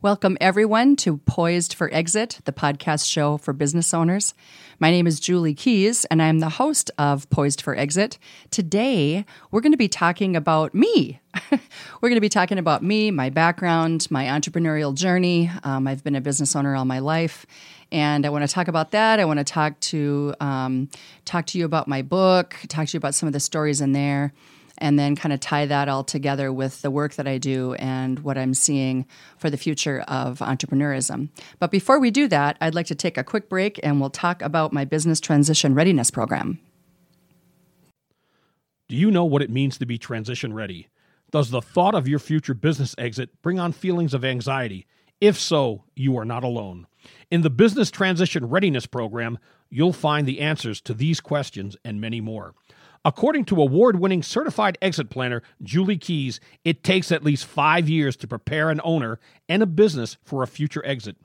Welcome, everyone, to Poised for Exit, the podcast show for business owners. My name is Julie Keys, and I'm the host of Poised for Exit. Today, we're going to be talking about me. we're going to be talking about me, my background, my entrepreneurial journey. Um, I've been a business owner all my life, and I want to talk about that. I want to talk to um, talk to you about my book, talk to you about some of the stories in there and then kind of tie that all together with the work that I do and what I'm seeing for the future of entrepreneurism. But before we do that, I'd like to take a quick break and we'll talk about my business transition readiness program. Do you know what it means to be transition ready? Does the thought of your future business exit bring on feelings of anxiety? If so, you are not alone. In the Business Transition Readiness Program, you'll find the answers to these questions and many more. According to award winning certified exit planner Julie Keys, it takes at least five years to prepare an owner and a business for a future exit.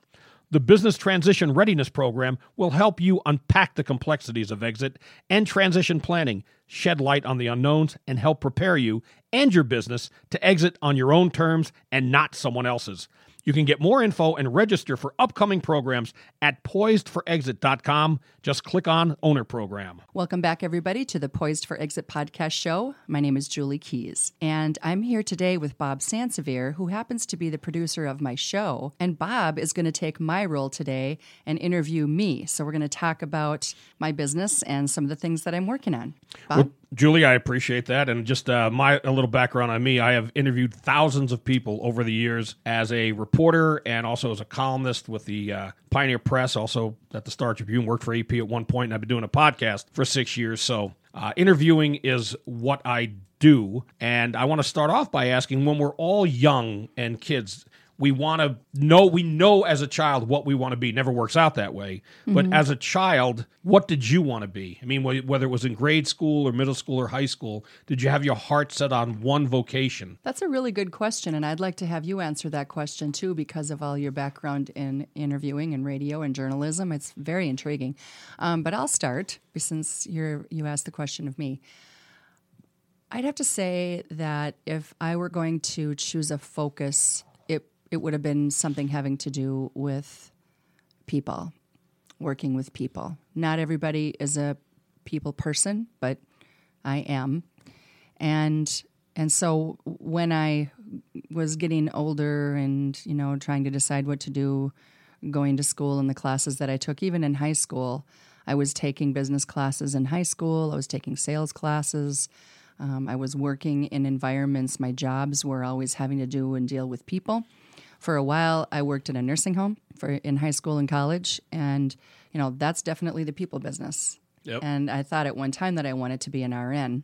The Business Transition Readiness Program will help you unpack the complexities of exit and transition planning, shed light on the unknowns, and help prepare you and your business to exit on your own terms and not someone else's. You can get more info and register for upcoming programs at poisedforexit.com. Just click on Owner Program. Welcome back, everybody, to the Poised for Exit podcast show. My name is Julie Keys, and I'm here today with Bob Sansevere, who happens to be the producer of my show. And Bob is going to take my role today and interview me. So we're going to talk about my business and some of the things that I'm working on. Bob? Well, Julie, I appreciate that, and just uh, my a little background on me. I have interviewed thousands of people over the years as a reporter and also as a columnist with the uh, Pioneer Press. Also at the Star Tribune, worked for AP at one point, and I've been doing a podcast for six years. So uh, interviewing is what I do, and I want to start off by asking: When we're all young and kids, we want to know we know as a child what we want to be. Never works out that way. But mm-hmm. as a child what did you want to be? I mean whether it was in grade school or middle school or high school did you have your heart set on one vocation? That's a really good question and i'd like to have you answer that question too because of all your background in interviewing and radio and journalism. It's very intriguing. Um, but i'll start since you're you asked the question of me. I'd have to say that if I were going to choose a focus it would have been something having to do with people, working with people. Not everybody is a people person, but I am. And and so when I was getting older and, you know, trying to decide what to do, going to school and the classes that I took, even in high school, I was taking business classes in high school, I was taking sales classes. Um, I was working in environments, my jobs were always having to do and deal with people for a while I worked in a nursing home for in high school and college and you know that's definitely the people business. Yep. And I thought at one time that I wanted to be an RN.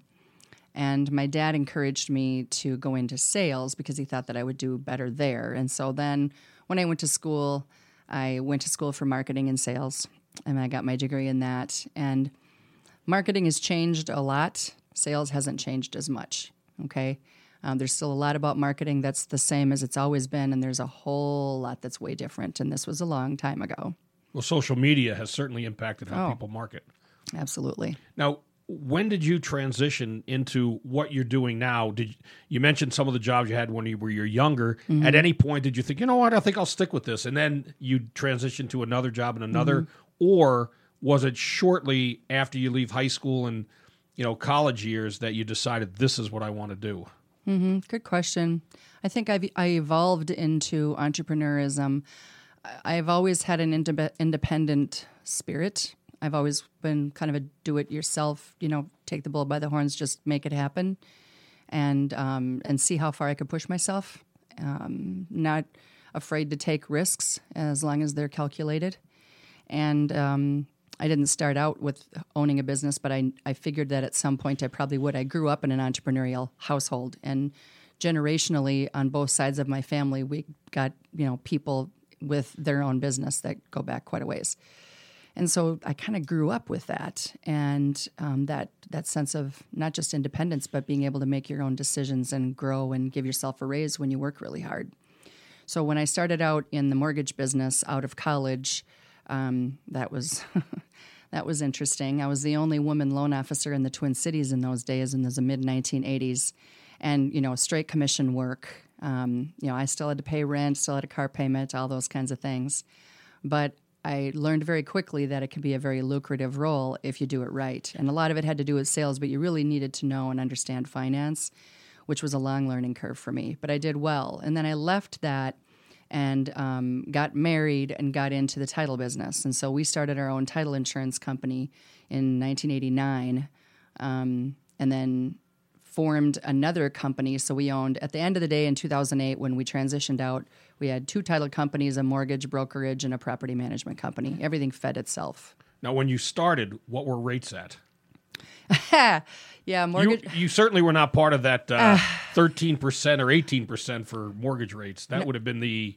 And my dad encouraged me to go into sales because he thought that I would do better there. And so then when I went to school, I went to school for marketing and sales and I got my degree in that. And marketing has changed a lot. Sales hasn't changed as much. Okay. Um, there's still a lot about marketing that's the same as it's always been, and there's a whole lot that's way different. And this was a long time ago. Well, social media has certainly impacted how oh, people market. Absolutely. Now, when did you transition into what you're doing now? Did you mentioned some of the jobs you had when you were younger? Mm-hmm. At any point, did you think, you know what, I think I'll stick with this, and then you transition to another job and another, mm-hmm. or was it shortly after you leave high school and you know college years that you decided this is what I want to do? Mm-hmm. Good question. I think I've I evolved into entrepreneurism. I've always had an independent spirit. I've always been kind of a do-it-yourself. You know, take the bull by the horns, just make it happen, and um, and see how far I could push myself. Um, not afraid to take risks as long as they're calculated, and um, I didn't start out with owning a business, but I, I figured that at some point I probably would. I grew up in an entrepreneurial household, and generationally, on both sides of my family, we got you know people with their own business that go back quite a ways. And so I kind of grew up with that and um, that that sense of not just independence, but being able to make your own decisions and grow and give yourself a raise when you work really hard. So when I started out in the mortgage business out of college, um, that was that was interesting. I was the only woman loan officer in the Twin Cities in those days, in the mid 1980s, and you know straight commission work. Um, you know, I still had to pay rent, still had a car payment, all those kinds of things. But I learned very quickly that it can be a very lucrative role if you do it right. And a lot of it had to do with sales, but you really needed to know and understand finance, which was a long learning curve for me. But I did well. And then I left that and um, got married and got into the title business. And so we started our own title insurance company in 1989. Um, and then formed another company. So we owned, at the end of the day in 2008, when we transitioned out, we had two title companies, a mortgage brokerage, and a property management company. Everything fed itself. Now, when you started, what were rates at? yeah, mortgage. You, you, certainly were not part of that uh, thirteen percent or eighteen percent for mortgage rates. That no. would have been the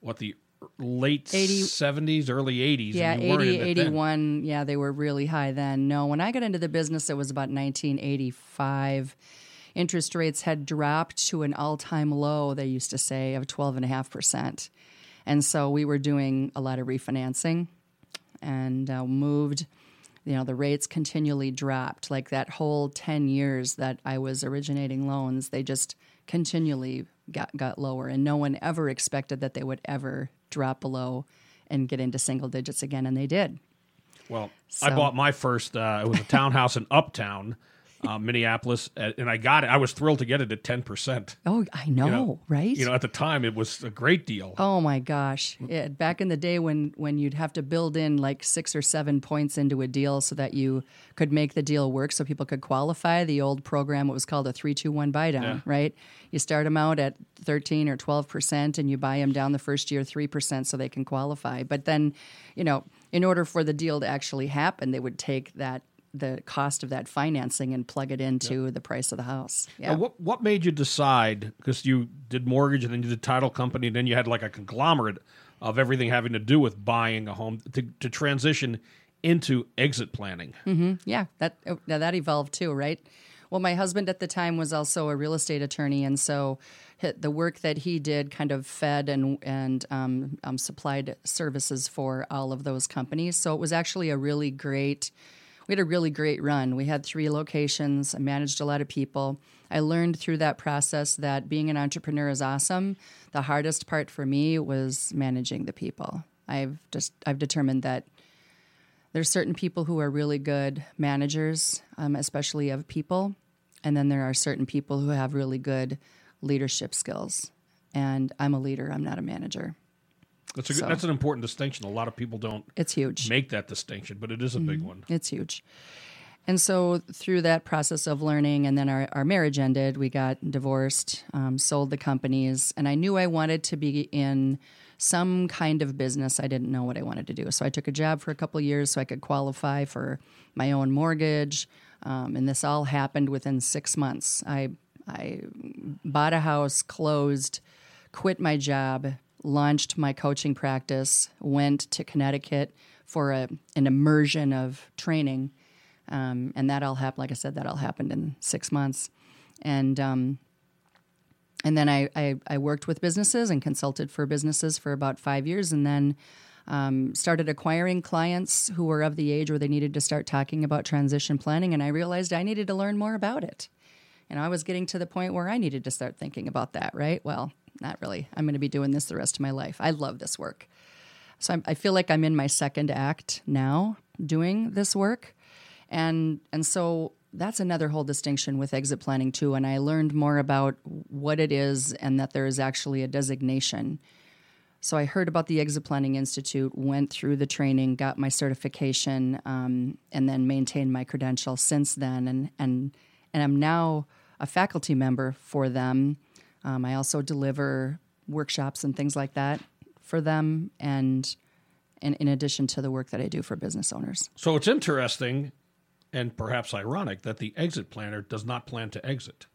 what the late 80, 70s, early 80s. Yeah, 80, 81. Then. Yeah, they were really high then. No, when I got into the business, it was about 1985. Interest rates had dropped to an all time low, they used to say, of 12.5%. And so we were doing a lot of refinancing and uh, moved. You know, the rates continually dropped. Like that whole 10 years that I was originating loans, they just continually got, got lower. And no one ever expected that they would ever drop below and get into single digits again, and they did. Well, so. I bought my first. Uh, it was a townhouse in Uptown, uh, Minneapolis, and I got it. I was thrilled to get it at ten percent. Oh, I know, you know, right? You know, at the time, it was a great deal. Oh my gosh! It, back in the day, when when you'd have to build in like six or seven points into a deal so that you could make the deal work, so people could qualify. The old program, what was called a three two one buy down, yeah. right? You start them out at thirteen or twelve percent, and you buy them down the first year three percent so they can qualify. But then, you know, in order for the deal to actually happen, they would take that the cost of that financing and plug it into the price of the house. Yeah. Now, what what made you decide? Because you did mortgage and then you did title company, and then you had like a conglomerate of everything having to do with buying a home to, to transition into exit planning. Mm-hmm. Yeah, that that evolved too, right? Well, my husband at the time was also a real estate attorney, and so the work that he did kind of fed and and um, um, supplied services for all of those companies. So it was actually a really great we had a really great run. We had three locations. I managed a lot of people. I learned through that process that being an entrepreneur is awesome. The hardest part for me was managing the people. I've just I've determined that there's certain people who are really good managers, um, especially of people, and then there are certain people who have really good leadership skills. And I'm a leader. I'm not a manager. That's a, so, that's an important distinction. A lot of people don't. It's huge. Make that distinction, but it is a mm-hmm. big one. It's huge. And so through that process of learning, and then our, our marriage ended. We got divorced, um, sold the companies, and I knew I wanted to be in some kind of business. I didn't know what I wanted to do, so I took a job for a couple years so I could qualify for my own mortgage. Um, and this all happened within six months. I I bought a house, closed, quit my job, launched my coaching practice, went to Connecticut for a, an immersion of training. Um, and that all happened, like I said, that all happened in six months. And, um, and then I, I, I, worked with businesses and consulted for businesses for about five years and then um, started acquiring clients who were of the age where they needed to start talking about transition planning. And I realized I needed to learn more about it. And I was getting to the point where I needed to start thinking about that, right? Well, not really. I'm going to be doing this the rest of my life. I love this work. So I'm, i feel like I'm in my second act now doing this work. And, and so that's another whole distinction with exit planning, too. And I learned more about what it is and that there is actually a designation. So I heard about the Exit Planning Institute, went through the training, got my certification, um, and then maintained my credential since then. And, and, and I'm now a faculty member for them um, I also deliver workshops and things like that for them, and, and in addition to the work that I do for business owners. So it's interesting and perhaps ironic that the exit planner does not plan to exit.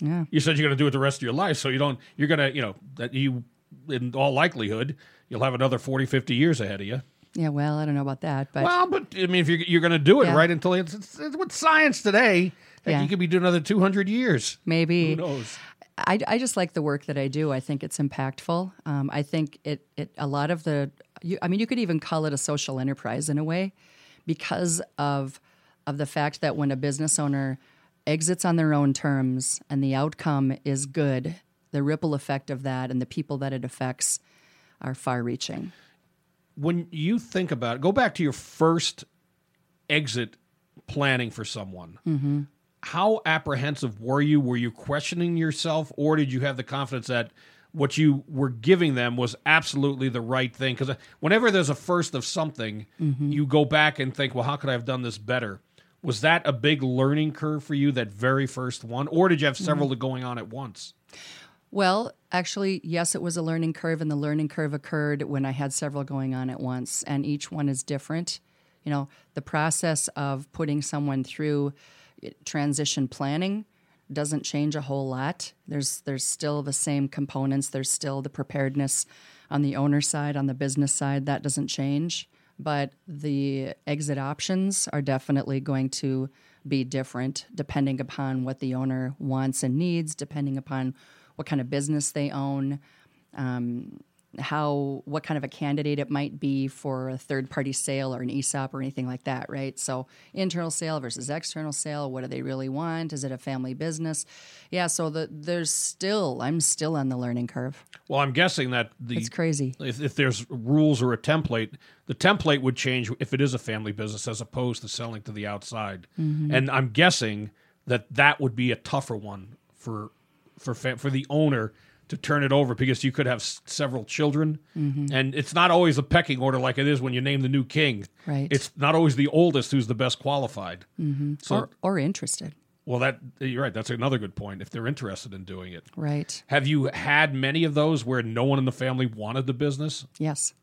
Yeah. You said you're going to do it the rest of your life, so you don't. You're going to, you know, that you in all likelihood, you'll have another 40, 50 years ahead of you. Yeah, well, I don't know about that, but Well, but I mean, if you're, you're going to do it Yeah. right until it's, it's, it's with science today, Yeah. you could be doing another 200 years. maybe Who knows? I, I just like the work that I do. I think it's impactful. Um, I think it, it a lot of the. You, I mean, you could even call it a social enterprise in a way, because of of the fact that when a business owner exits on their own terms and the outcome is good, the ripple effect of that and the people that it affects are far-reaching. When you think about it, go back to your first exit planning for someone. Mm-hmm. How apprehensive were you? Were you questioning yourself, or did you have the confidence that what you were giving them was absolutely the right thing? Because whenever there's a first of something, Mm-hmm. you go back and think, well, how could I have done this better? Was that a big learning curve for you, that very first one? Or did you have Mm-hmm. several going on at once? Well, actually, yes, it was a learning curve, and the learning curve occurred when I had several going on at once, and each one is different. You know, the process of putting someone through transition planning doesn't change a whole lot. There's there's still the same components. There's still the preparedness on the owner side, on the business side. That doesn't change, but the exit options are definitely going to be different depending upon what the owner wants and needs, depending upon what kind of business they own, um, how what kind of a candidate it might be for a third party sale or an ESOP or anything like that, right? So internal sale versus external sale, what do they really want? Is it a family business? Yeah, so the, there's still I'm still on the learning curve. Well, I'm guessing that the It's crazy. if, if there's rules or a template, the template would change if it is a family business as opposed to selling to the outside. Mm-hmm. And I'm guessing that that would be a tougher one for for for the owner to turn it over because you could have s- several children, mm-hmm. and it's not always a pecking order like it is when you name the new king. Right. It's not always the oldest who's the best qualified. Mm-hmm. So, Or, or interested, well, that you're right. That's another good point. If they're interested in doing it, right? have you had many of those where no one in the family wanted the business? Yes.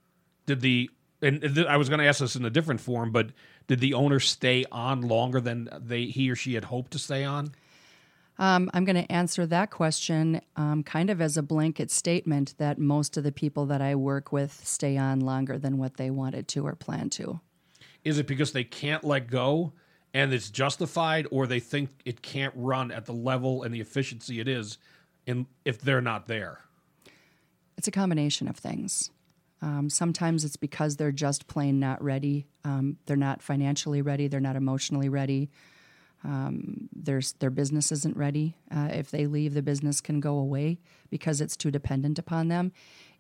did the and th- I was going to ask this in a different form, but did the owner stay on longer than they he or she had hoped to stay on? Um, I'm going to answer that question um, kind of as a blanket statement that most of the people that I work with stay on longer than what they wanted to or planned to. Is it because they can't let go and it's justified, or they think it can't run at the level and the efficiency it is, in if they're not there? It's a combination of things. Um, sometimes it's because they're just plain not ready. Um, they're not financially ready. They're not emotionally ready. Um, there's, their business isn't ready. Uh, if they leave, the business can go away because it's too dependent upon them.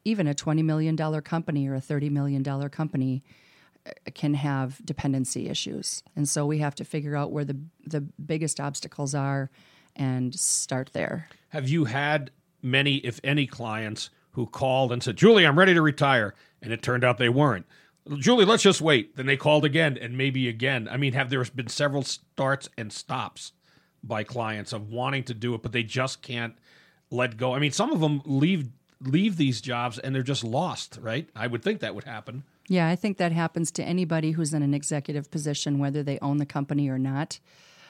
Even a $20 million company or a $30 million company uh, can have dependency issues. And so we have to figure out where the, the biggest obstacles are and start there. Have you had many, if any, clients who called and said, "Julie, I'm ready to retire," and it turned out they weren't? Julie, let's just wait. Then they called again and maybe again. I mean, have there been several starts and stops by clients of wanting to do it, but they just can't let go? I mean, some of them leave leave these jobs and they're just lost, right? I would think that would happen. Yeah, I think that happens to anybody who's in an executive position, whether they own the company or not.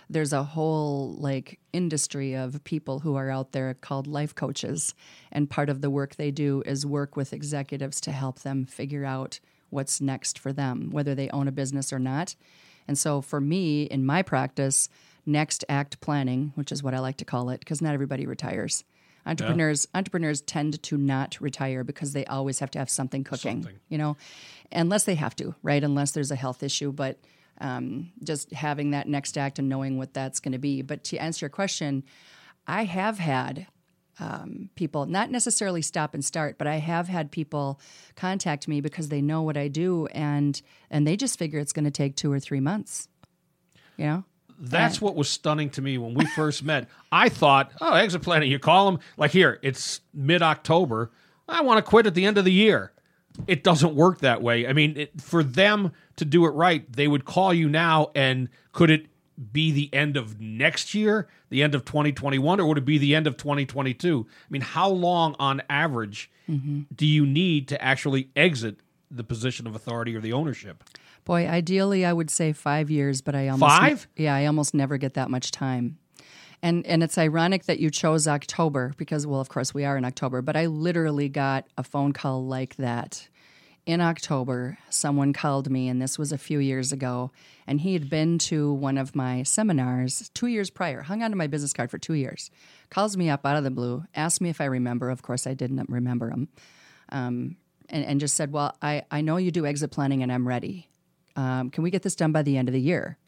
There's a whole like industry of people who are out there called life coaches, and part of the work they do is work with executives to help them figure out what's next for them, whether they own a business or not. And so for me, in my practice, next act planning, which is what I like to call it, because not everybody retires. Entrepreneurs entrepreneurs tend to not retire because they always have to have something cooking, Something. you know, unless they have to, right? Unless there's a health issue, but um, just having that next act and knowing what that's going to be. But to answer your question, I have had um, people not necessarily stop and start, but I have had people contact me because they know what I do and and they just figure it's going to take two or three months. You know, That's what was stunning to me when we first met. I thought, oh, exit planning, you call them, like here, it's mid October. I want to quit at the end of the year. It doesn't work that way. I mean, it, for them to do it right, they would call you now, and could it be the end of next year, the end of 2021, or would it be the end of 2022? I mean, how long on average mm-hmm. do you need to actually exit the position of authority or the ownership? boy, ideally I would say five years, but I almost Five? yeah, I almost never get that much time. And and it's ironic that you chose October because well of course we are in October, but I literally got a phone call like that. In October, someone called me and this was a few years ago and he had been to one of my seminars 2 years prior, hung onto my business card for 2 years. Calls me up out of the blue, asked me if I remember. Of course I didn't remember him. Um, and, and just said, "Well, I I know you do exit planning and I'm ready. Um, can we get this done by the end of the year?"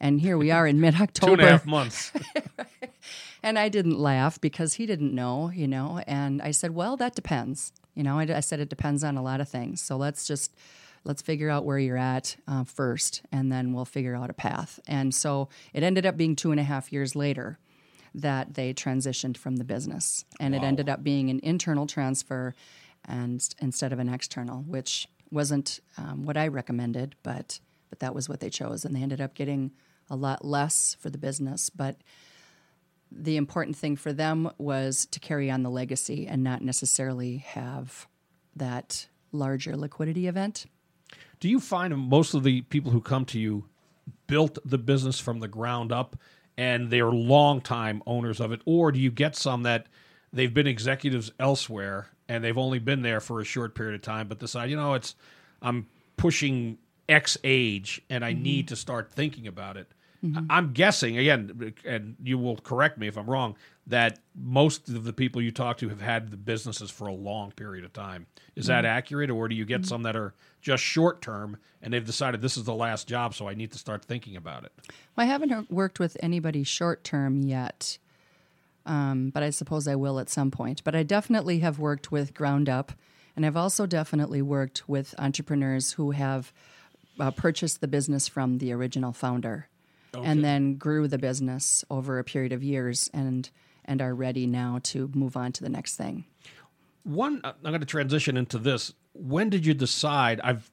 And here we are in mid October. and a half months. And I didn't laugh because he didn't know, you know. And I said, well, that depends. You know, I, I said it depends on a lot of things. So let's just let's figure out where you're at uh, first, and then we'll figure out a path. And so it ended up being two and a half years later that they transitioned from the business, and it ended up being an internal transfer, and instead of an external, which wasn't um, what I recommended, but but that was what they chose, and they ended up getting a lot less for the business, but the important thing for them was to carry on the legacy and not necessarily have that larger liquidity event. Do you find most of the people who come to you built the business from the ground up and they're longtime owners of it? Or do you get some that they've been executives elsewhere and they've only been there for a short period of time, but decide, you know, it's I'm pushing X age and I mm-hmm. need to start thinking about it? I'm guessing again, and you will correct me if I'm wrong, that most of the people you talk to have had the businesses for a long period of time. Is that accurate, or do you get some that are just short term and they've decided this is the last job, so I need to start thinking about it? Well, I haven't worked with anybody short term yet, um, but I suppose I will at some point. But I definitely have worked with ground up, and I've also definitely worked with entrepreneurs who have uh, purchased the business from the original founder, and then grew the business over a period of years, and and are ready now to move on to the next thing. One, uh, I'm going to transition into this. When did you decide? I've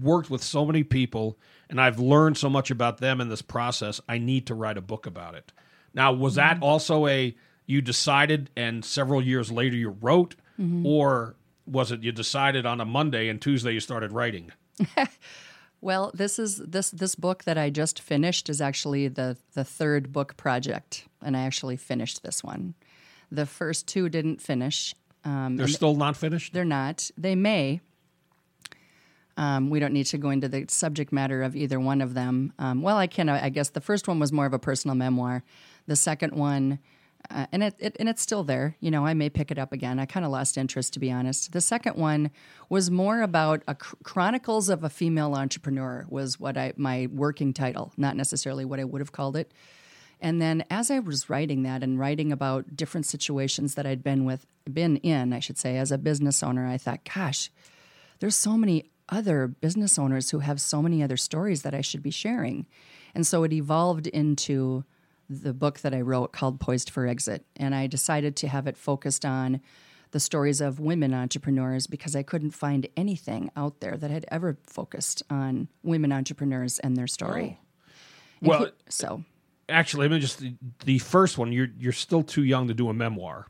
worked with so many people and I've learned so much about them in this process. I need to write a book about it. Now, was that mm-hmm. also a you decided and several years later you wrote, mm-hmm. or was it you decided on a Monday and Tuesday you started writing? Well, this is this this book that I just finished is actually the the third book project, and I actually finished this one. The first two didn't finish. Um, They're still not finished. they're not. They may. Um, we don't need to go into the subject matter of either one of them. Um, well, I can. I guess the first one was more of a personal memoir. The second one, uh, and it, it and it's still there. You know, I may pick it up again. I kind of lost interest, to be honest. The second one was more about a chr- chronicles of a female entrepreneur. Was what I my working title, not necessarily what I would have called it. And then as I was writing that and writing about different situations that I'd been with been in, I should say, as a business owner, I thought, gosh, there's so many other business owners who have so many other stories that I should be sharing. And so it evolved into the book that I wrote called Poised for Exit. And I decided to have it focused on the stories of women entrepreneurs because I couldn't find anything out there that had ever focused on women entrepreneurs and their story. Well, Inclu- so actually, I mean, just the, the first one. You're you're still too young to do a memoir.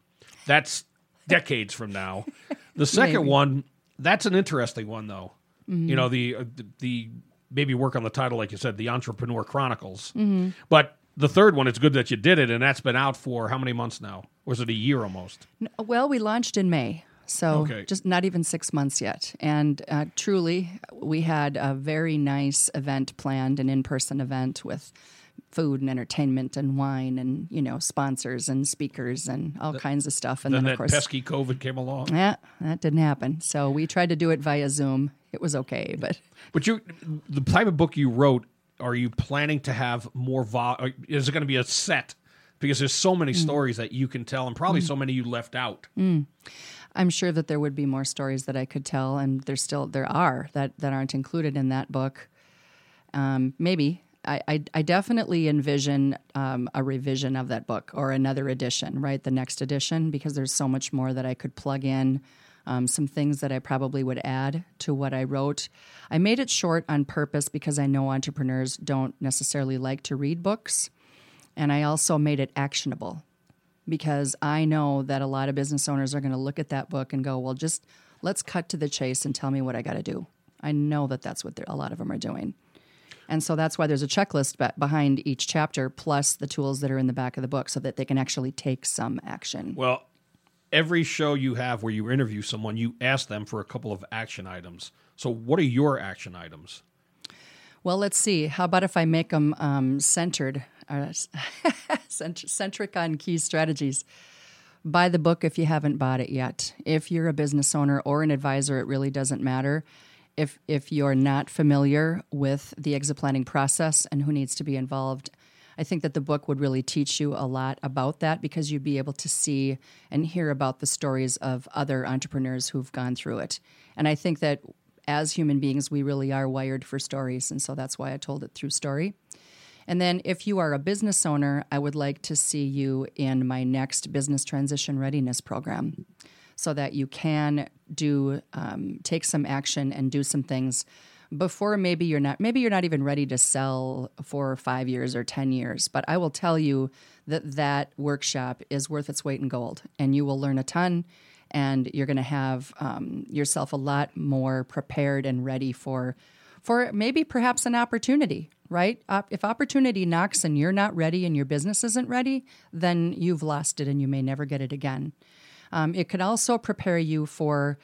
That's decades from now. The second Maybe. one, that's an interesting one, though. You know, the, uh, the the maybe work on the title, like you said, the Entrepreneur Chronicles. But the third one, it's good that you did it, and that's been out for how many months now? Or is it a year almost? Well, we launched in May, so Okay. just not even six months yet. And uh, truly, we had a very nice event planned, an in person event with food and entertainment and wine and, you know, sponsors and speakers and all kinds of stuff. And Then then, that of course, pesky COVID came along. yeah, that didn't happen. So we tried to do it via Zoom. It was okay, but But you, the type of book you wrote, are you planning to have more? Vo- is it going to be a set? Because there's so many stories that you can tell, and probably so many you left out. I'm sure that there would be more stories that I could tell, and there's still there are that that aren't included in that book. Um, maybe I, I I definitely envision um, a revision of that book or another edition, right? The next edition, because there's so much more that I could plug in. Um, some things that I probably would add to what I wrote. I made it short on purpose because I know entrepreneurs don't necessarily like to read books. And I also made it actionable because I know that a lot of business owners are going to look at that book and go, well, just let's cut to the chase and tell me what I got to do. I know that that's what a lot of them are doing. And so that's why there's a checklist be- behind each chapter, plus the tools that are in the back of the book, so that they can actually take some action. Well, every show you have where you interview someone, you ask them for a couple of action items. So, what are your action items? Well, let's see. How about if I make them um, centered, uh, centric on key strategies? Buy the book if you haven't bought it yet. If you're a business owner or an advisor, it really doesn't matter. If if you're not familiar with the exit planning process and who needs to be involved, I think that the book would really teach you a lot about that because you'd be able to see and hear about the stories of other entrepreneurs who've gone through it. And I think that as human beings, we really are wired for stories. And so that's why I told it through story. And then, if you are a business owner, I would like to see you in my next business transition readiness program so that you can do um, take some action and do some things before maybe you're not maybe you're not even ready to sell for five years or ten years but i will tell you that that workshop is worth its weight in gold and you will learn a ton and you're going to have um, yourself a lot more prepared and ready for for maybe perhaps an opportunity right? If opportunity knocks and you're not ready and your business isn't ready then you've lost it and you may never get it again. Um, it could also prepare you for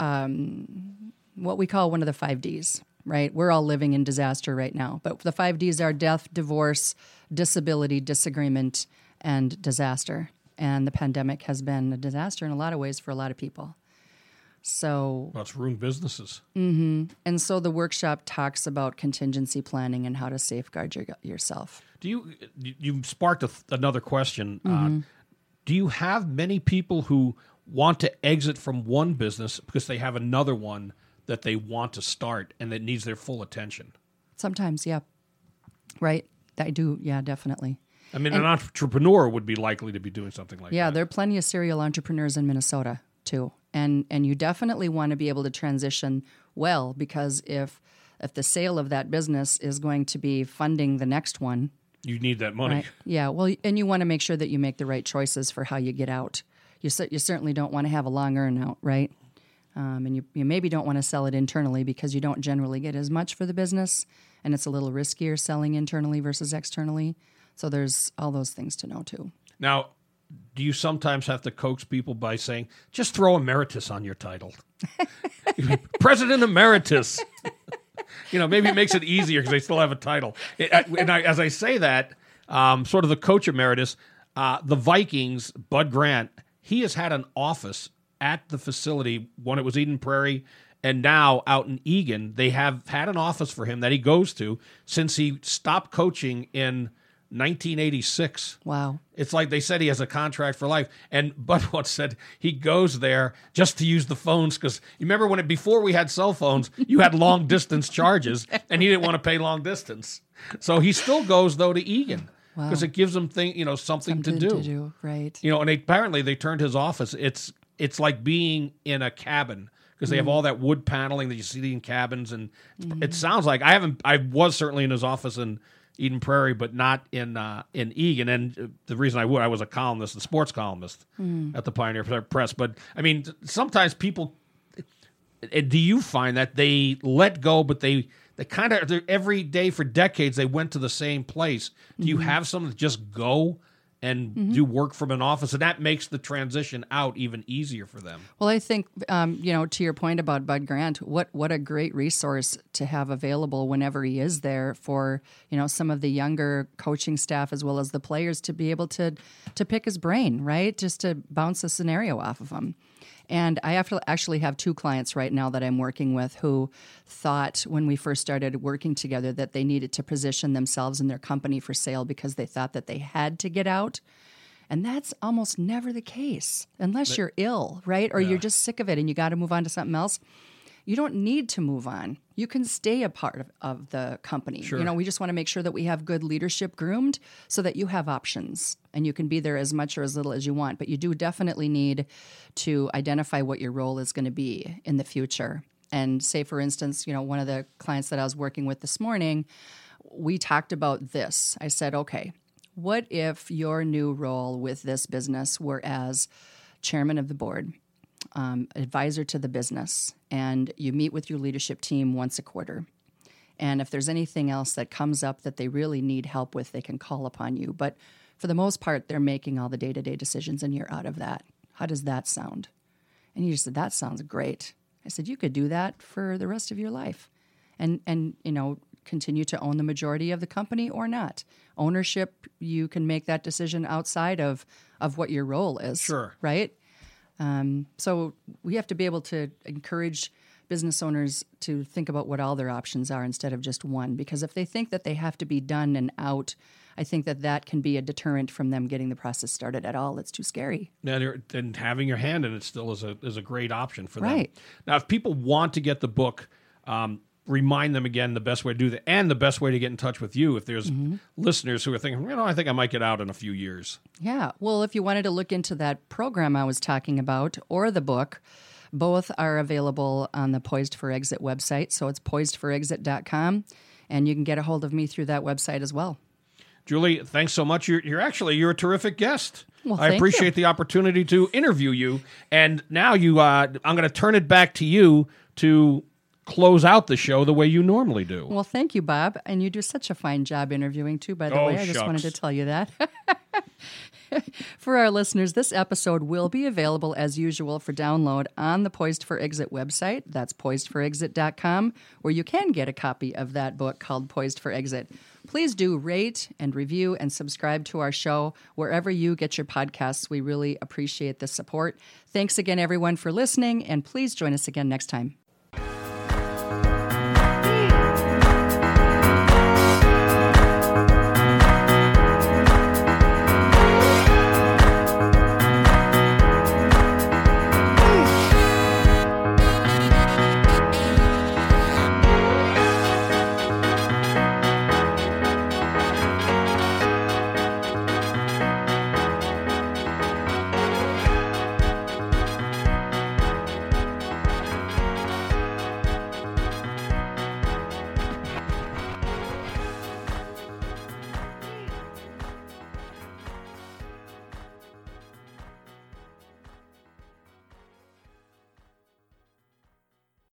um, what we call one of the five Ds, right? We're all living in disaster right now, but the five Ds are death, divorce, disability, disagreement, and disaster. And the pandemic has been a disaster in a lot of ways for a lot of people. So, it's ruined businesses. Mm-hmm. And so the workshop talks about contingency planning and how to safeguard your, yourself. Do you you sparked a, another question? Uh, mm-hmm. Uh, do you have many people who want to exit from one business because they have another one that they want to start and that needs their full attention? Sometimes, yeah. Right. I do, yeah, definitely. I mean, and, an entrepreneur would be likely to be doing something like yeah, that. Yeah, there are plenty of serial entrepreneurs in Minnesota too, and and you definitely want to be able to transition well because if if the sale of that business is going to be funding the next one, you need that money. Right? Yeah, well, and you want to make sure that you make the right choices for how you get out. You you certainly don't want to have a long earn out, right? Um, and you, you maybe don't want to sell it internally because you don't generally get as much for the business, and it's a little riskier selling internally versus externally. So there's all those things to know too. Now, do you sometimes have to coax people by saying, just throw emeritus on your title? President Emeritus. you know, maybe it makes it easier because they still have a title. and I, as I say that, um, sort of the coach emeritus, uh, the Vikings, Bud Grant, he has had an office at the facility when it was Eden Prairie and now out in Eagan. They have had an office for him that he goes to since he stopped coaching in 1986. Wow. It's like they said he has a contract for life. And once said he goes there just to use the phones because you remember when it before we had cell phones, you had long distance charges and he didn't want to pay long distance. So he still goes though to Eagan because wow. it gives him thing, you know, something, something to, do. to do. Right. You know, and they, apparently they turned his office. It's it's like being in a cabin because they have mm. all that wood paneling that you see in cabins, and mm. it sounds like I haven't. I was certainly in his office in Eden Prairie, but not in uh, in Eagan. And the reason I would, I was a columnist, a sports columnist mm. at the Pioneer Press. But I mean, sometimes people. Do you find that they let go, but they they kind of every day for decades they went to the same place? Do mm-hmm. you have some that just go and mm-hmm. do work from an office, and that makes the transition out even easier for them. Well, I think um, you know to your point about Bud Grant, what what a great resource to have available whenever he is there for you know some of the younger coaching staff as well as the players to be able to to pick his brain, right? Just to bounce a scenario off of him. And I have to actually have two clients right now that I'm working with who thought when we first started working together that they needed to position themselves and their company for sale because they thought that they had to get out. And that's almost never the case unless but, you're ill, right? Or yeah. you're just sick of it and you got to move on to something else you don't need to move on. You can stay a part of, of the company. Sure. You know, we just want to make sure that we have good leadership groomed so that you have options and you can be there as much or as little as you want. But you do definitely need to identify what your role is going to be in the future. And say, for instance, you know, one of the clients that I was working with this morning, we talked about this. I said, okay, what if your new role with this business were as chairman of the board? Um, advisor to the business, and you meet with your leadership team once a quarter. And if there's anything else that comes up that they really need help with, they can call upon you. But for the most part, they're making all the day to day decisions and you're out of that. How does that sound? And just said, That sounds great. I said, You could do that for the rest of your life. And, and you know, continue to own the majority of the company or not. Ownership, you can make that decision outside of, of what your role is. Sure. Right? Um, so we have to be able to encourage business owners to think about what all their options are instead of just one. Because if they think that they have to be done and out, I think that that can be a deterrent from them getting the process started at all. It's too scary. And, and having your hand in it still is a is a great option for them. Right. Now, if people want to get the book, um, remind them again the best way to do that and the best way to get in touch with you if there's Mm-hmm. listeners who are thinking, you know, I think I might get out in a few years. Yeah. Well, if you wanted to look into that program I was talking about or the book, both are available on the Poised for Exit website. So it's poisedforexit.com. And you can get a hold of me through that website as well. Julie, thanks so much. You're, you're actually you're a terrific guest. Well, I appreciate you. the opportunity to interview you. And now you, uh, I'm going to turn it back to you to close out the show the way you normally do. Well, thank you, Bob. And you do such a fine job interviewing, too, by the Oh, way. I just wanted to tell you that. for our listeners, this episode will be available as usual for download on the Poised for Exit website. That's poisedforexit.com, where you can get a copy of that book called Poised for Exit. Please do rate and review and subscribe to our show wherever you get your podcasts. We really appreciate the support. Thanks again, everyone, for listening, and please join us again next time.